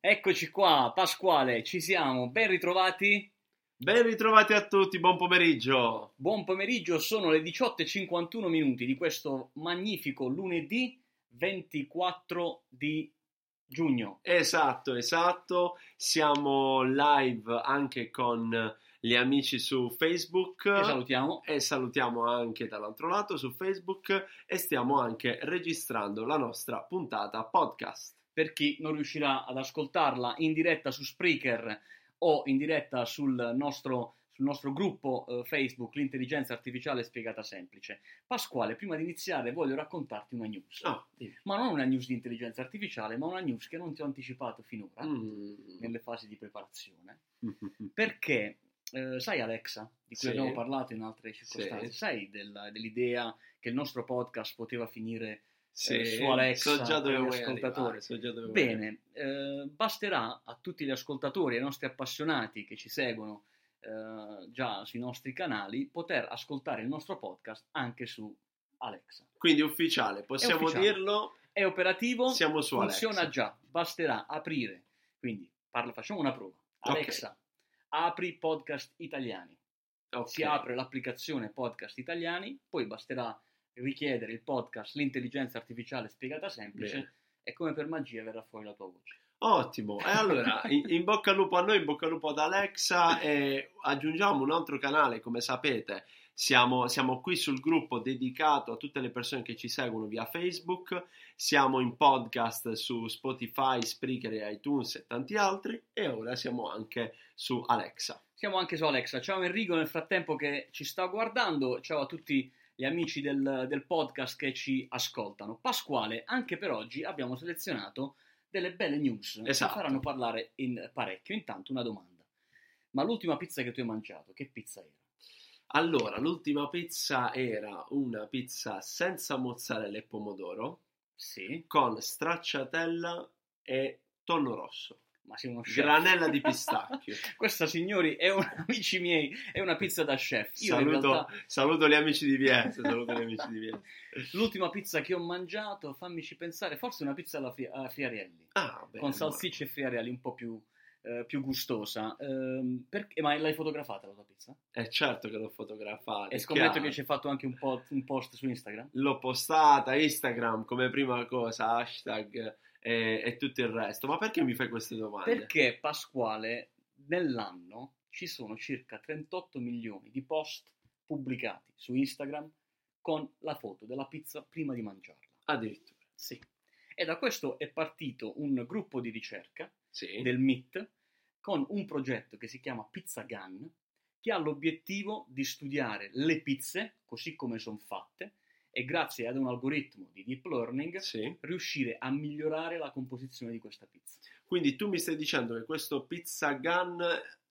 Eccoci qua, Pasquale, ci siamo, ben ritrovati. Ben ritrovati a tutti, buon pomeriggio. Buon pomeriggio, sono le 18.51 minuti di questo magnifico lunedì 24 di giugno. Esatto, esatto. Siamo live anche con gli amici su Facebook. Che salutiamo. E salutiamo anche dall'altro lato su Facebook e stiamo anche registrando la nostra puntata podcast. Per chi non riuscirà ad ascoltarla in diretta su Spreaker o in diretta sul nostro, sul nostro gruppo eh, Facebook L'intelligenza artificiale spiegata semplice. Pasquale, prima di iniziare voglio raccontarti una news. Ah, Ma non una news di intelligenza artificiale, ma una news che non ti ho anticipato finora mm. nelle fasi di preparazione. Perché eh, sai Alexa, di cui Sì. abbiamo parlato in altre circostanze, Sì. sai del- dell'idea che il nostro podcast poteva finire Sì, eh, su Alexa so già dove gli ascoltatori. so già dove Bene, eh, basterà a tutti gli ascoltatori, ai nostri appassionati che ci seguono eh, già sui nostri canali, poter ascoltare il nostro podcast anche su Alexa. Quindi ufficiale, possiamo ufficiale. dirlo. È operativo, Siamo su funziona Alexa. già, basterà aprire. Quindi parla, facciamo una prova. Alexa, apri podcast italiani. Ok. Si apre l'applicazione podcast italiani, poi basterà richiedere il podcast L'intelligenza artificiale spiegata semplice Bene. e come per magia verrà fuori la tua voce. Ottimo, e allora in, in bocca al lupo a noi, in bocca al lupo ad Alexa e aggiungiamo un altro canale, come sapete, siamo, siamo qui sul gruppo dedicato a tutte le persone che ci seguono via Facebook, siamo in podcast su Spotify, Spreaker iTunes e tanti altri e ora siamo anche su Alexa. Siamo anche su Alexa. Ciao Enrico nel frattempo che ci sta guardando. Ciao a tutti gli amici del, del podcast che ci ascoltano. Pasquale, anche per oggi abbiamo selezionato delle belle news Esatto. che faranno parlare in parecchio. Intanto una domanda. Ma l'ultima pizza che tu hai mangiato, che pizza era? Allora, l'ultima pizza era una pizza senza mozzarella e pomodoro Sì, con stracciatella e tonno rosso, ma sei uno chef. granella di pistacchio. Questa, signori, è un, amici miei, è una pizza da chef. Io Saluto, realtà saluto gli amici di Vieste, saluto gli amici di Vieste. l'ultima pizza che ho mangiato, fammici pensare, forse una pizza alla, Fri- a Friarielli. Ah, bene, con salsicce e friarielli un po' più, eh, più gustosa. Ehm, perché- ma l'hai fotografata la tua pizza? È certo che l'ho fotografata. E scommetto chiaro. che ci hai fatto anche un, po- un post su Instagram? L'ho postata, Instagram come prima cosa, hashtag e, e tutto il resto. Ma perché mi fai queste domande? Perché Pasquale, nell'anno ci sono circa 38 milioni di post pubblicati su Instagram con la foto della pizza prima di mangiarla. Addirittura. Sì. E da questo è partito un gruppo di ricerca Sì. del MIT con un progetto che si chiama Pizza Gun che ha l'obiettivo di studiare le pizze così come sono fatte e grazie ad un algoritmo di deep learning Sì. riuscire a migliorare la composizione di questa pizza. Quindi tu mi stai dicendo che questo pizza gun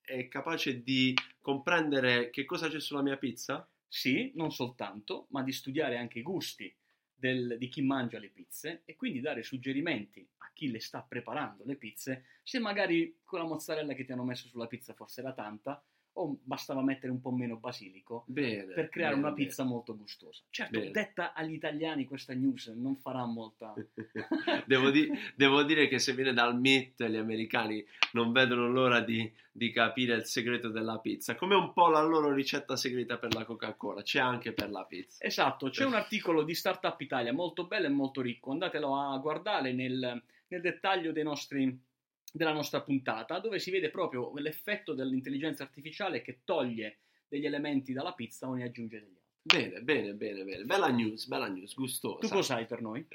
è capace di comprendere che cosa c'è sulla mia pizza? Sì, non soltanto, ma di studiare anche i gusti del- di chi mangia le pizze e quindi dare suggerimenti a chi le sta preparando le pizze se magari quella mozzarella che ti hanno messo sulla pizza forse era tanta o bastava mettere un po' meno basilico Bene. per creare bene, una pizza molto gustosa. Certo, Bene. detta agli italiani questa news non farà molta... bene. devo, di- devo dire che se viene dal MIT gli americani non vedono l'ora di, di capire il segreto della pizza, come un po' la loro ricetta segreta per la Coca-Cola, c'è anche per la pizza. Esatto, c'è un articolo di Startup Italia molto bello e molto ricco, andatelo a guardare nel, nel dettaglio dei nostri- della nostra puntata, dove si vede proprio l'effetto dell'intelligenza artificiale che toglie degli elementi dalla pizza o ne aggiunge degli altri. Bene, bene, bene, bene. Bella news, bella news, gustosa. Tu cosa hai per noi?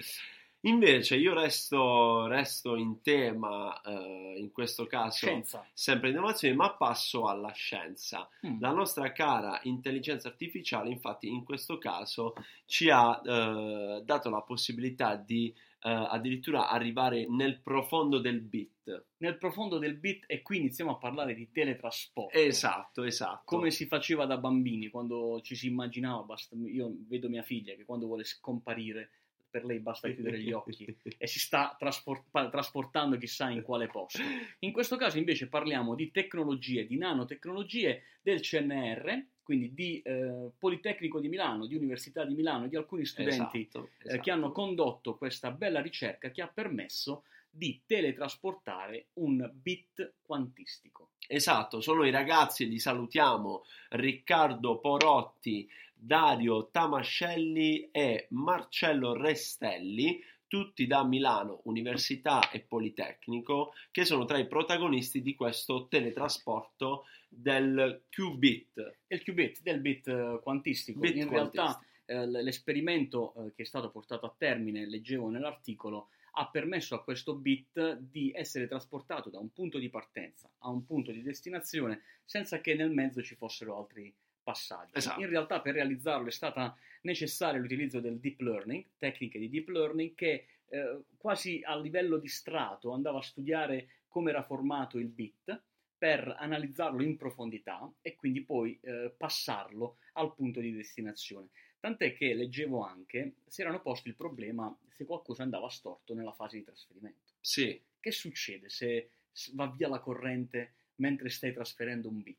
Invece io resto, resto in tema, eh, in questo caso, Scienza. sempre innovazione, ma passo alla scienza. Mm. La nostra cara intelligenza artificiale, infatti, in questo caso ci ha eh, dato la possibilità di eh, addirittura arrivare nel profondo del bit. Nel profondo del bit e qui iniziamo a parlare di teletrasporto. Esatto, esatto. Come si faceva da bambini quando ci si immaginava, basta- io vedo mia figlia che quando vuole scomparire per lei basta chiudere gli occhi e si sta trasport- trasportando chissà in quale posto. In questo caso invece parliamo di tecnologie, di nanotecnologie del CNR, quindi di eh, Politecnico di Milano, di Università di Milano, di alcuni studenti Esatto, eh, esatto. che hanno condotto questa bella ricerca che ha permesso di teletrasportare un bit quantistico. Esatto, sono i ragazzi, li salutiamo, Riccardo Porotti, Dario Tamascelli e Marcello Restelli, tutti da Milano, Università e Politecnico, che sono tra i protagonisti di questo teletrasporto del qubit. Il qubit del bit eh, quantistico. Bit In quantistico. realtà eh, l'esperimento eh, che è stato portato a termine, leggevo nell'articolo, ha permesso a questo bit di essere trasportato da un punto di partenza a un punto di destinazione senza che nel mezzo ci fossero altri passaggi. Esatto. In realtà per realizzarlo è stata necessaria l'utilizzo del deep learning, tecniche di deep learning che eh, quasi a livello di strato andava a studiare come era formato il bit per analizzarlo in profondità e quindi poi eh, passarlo al punto di destinazione. Tant'è che leggevo anche si erano posti il problema se qualcosa andava storto nella fase di trasferimento. Sì, Che succede se va via la corrente mentre stai trasferendo un bit?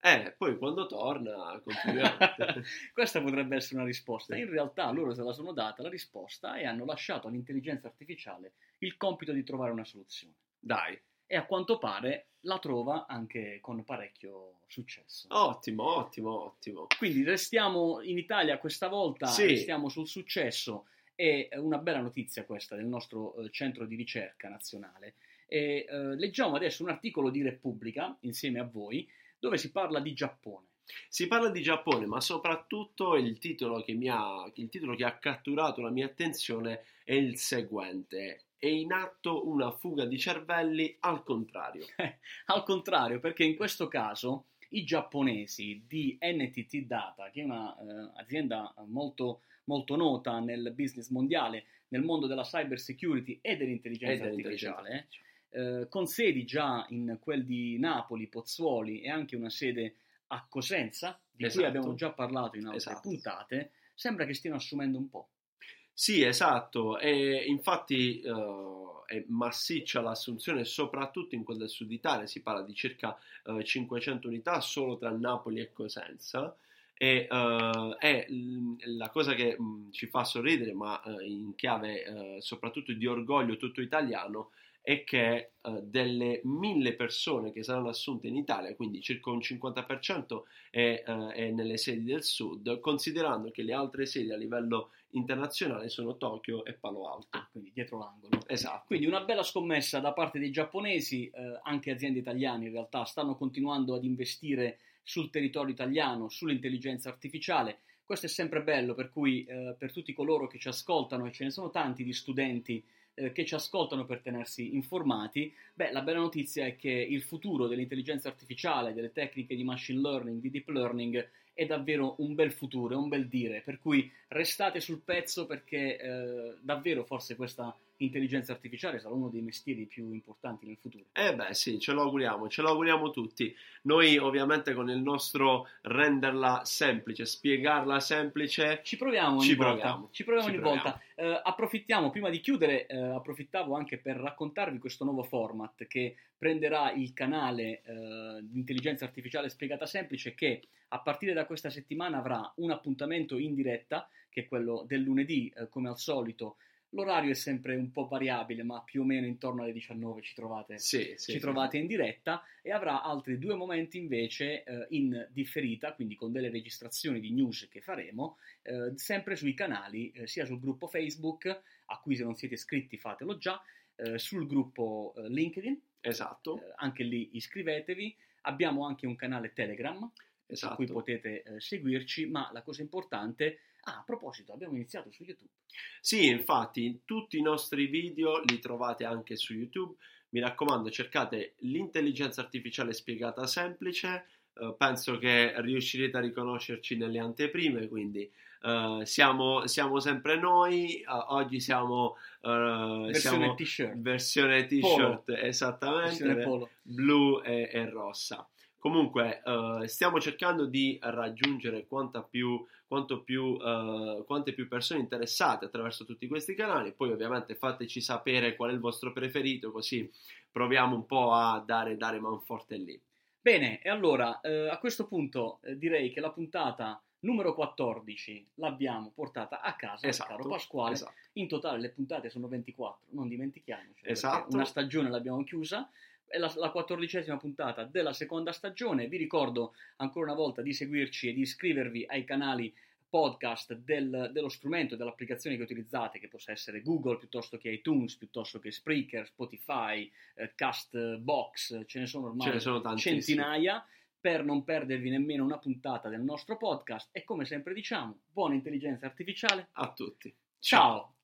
Eh, poi quando torna continuiamo. Questa potrebbe essere una risposta. In realtà loro se la sono data la risposta e hanno lasciato all'intelligenza artificiale il compito di trovare una soluzione. Dai, E a quanto pare la trova anche con parecchio successo. ottimo, ottimo, ottimo. Quindi restiamo in Italia questa volta, Sì. restiamo sul successo. È una bella notizia questa del nostro eh, centro di ricerca nazionale. E, eh, leggiamo adesso un articolo di Repubblica insieme a voi dove si parla di Giappone. Si parla di Giappone, ma soprattutto il titolo che, mi ha, il titolo che ha catturato la mia attenzione è il seguente. È in atto una fuga di cervelli al contrario. Al contrario, perché in questo caso i giapponesi di NTT Data, che è un'azienda molto, molto nota nel business mondiale, nel mondo della cyber security e dell'intelligenza E dell'intelligenza artificiale, eh, con sedi già in quel di Napoli, Pozzuoli e anche una sede a Cosenza, di Esatto. cui abbiamo già parlato in altre Esatto. puntate, sembra che stiano assumendo un po'. Sì, esatto, e infatti eh, è massiccia l'assunzione soprattutto in quel del sud Italia, si parla di circa eh, 500 unità solo tra Napoli e Cosenza e eh, è l- la cosa che mh, ci fa sorridere, ma in chiave soprattutto di orgoglio tutto italiano, è che eh, delle mille persone che saranno assunte in Italia, quindi circa un 50% è, eh, è nelle sedi del sud, considerando che le altre sedi a livello internazionale sono Tokyo e Palo Alto. Ah, quindi dietro l'angolo. Esatto. Quindi una bella scommessa da parte dei giapponesi, eh, anche aziende italiane in realtà stanno continuando ad investire sul territorio italiano, sull'intelligenza artificiale. Questo è sempre bello, per cui eh, per tutti coloro che ci ascoltano, e ce ne sono tanti di studenti eh, che ci ascoltano per tenersi informati, beh, la bella notizia è che il futuro dell'intelligenza artificiale, delle tecniche di machine learning, di deep learning, è davvero un bel futuro, è un bel dire, per cui restate sul pezzo perché eh, davvero forse questa intelligenza artificiale sarà uno dei mestieri più importanti nel futuro. Eh beh sì, ce lo auguriamo, ce lo auguriamo tutti. Noi ovviamente con il nostro renderla semplice, spiegarla semplice, Ci proviamo ogni Ci volta. proviamo, Ci proviamo ci ogni proviamo. volta. Eh, approfittiamo, prima di chiudere, eh, approfittavo anche per raccontarvi questo nuovo format che prenderà il canale eh, di intelligenza artificiale spiegata semplice che a partire da questa settimana avrà un appuntamento in diretta, che è quello del lunedì, eh, come al solito. L'orario è sempre un po' variabile, ma più o meno intorno alle 19 ci trovate sì, sì, ci trovate in diretta e avrà altri due momenti invece eh, in differita, quindi con delle registrazioni di news che faremo, eh, sempre sui canali, eh, sia sul gruppo Facebook, a cui se non siete iscritti fatelo già, eh, sul gruppo eh, LinkedIn, Esatto, eh, anche lì iscrivetevi, abbiamo anche un canale Telegram, su esatto. cui potete eh, seguirci, ma la cosa importante... Ah, a proposito, abbiamo iniziato su YouTube. Sì, infatti, tutti i nostri video li trovate anche su YouTube. Mi raccomando, cercate l'intelligenza artificiale spiegata semplice. eh, penso che riuscirete a riconoscerci nelle anteprime, quindi eh, siamo, siamo sempre noi. eh, oggi siamo, Versione siamo t-shirt, versione t-shirt, esattamente, versione polo. blu e, e rossa. Comunque, uh, stiamo cercando di raggiungere più, quanto più, uh, quante più persone interessate attraverso tutti questi canali. Poi, ovviamente, fateci sapere qual è il vostro preferito, così proviamo un po' a dare, dare manforte lì. Bene, e allora eh, a questo punto eh, direi che la puntata numero 14 l'abbiamo portata a casa, esatto, caro Pasquale. Esatto. In totale le puntate sono 24, non dimentichiamoci. Esatto. Una stagione l'abbiamo chiusa è la, la quattordicesima puntata della seconda stagione. Vi ricordo ancora una volta di seguirci e di iscrivervi ai canali podcast del, dello strumento, dell'applicazione che utilizzate, che possa essere Google piuttosto che iTunes, piuttosto che Spreaker, Spotify, eh, Castbox, ce ne sono ormai ne sono centinaia, per non perdervi nemmeno una puntata del nostro podcast. E come sempre diciamo, buona intelligenza artificiale a tutti. Ciao.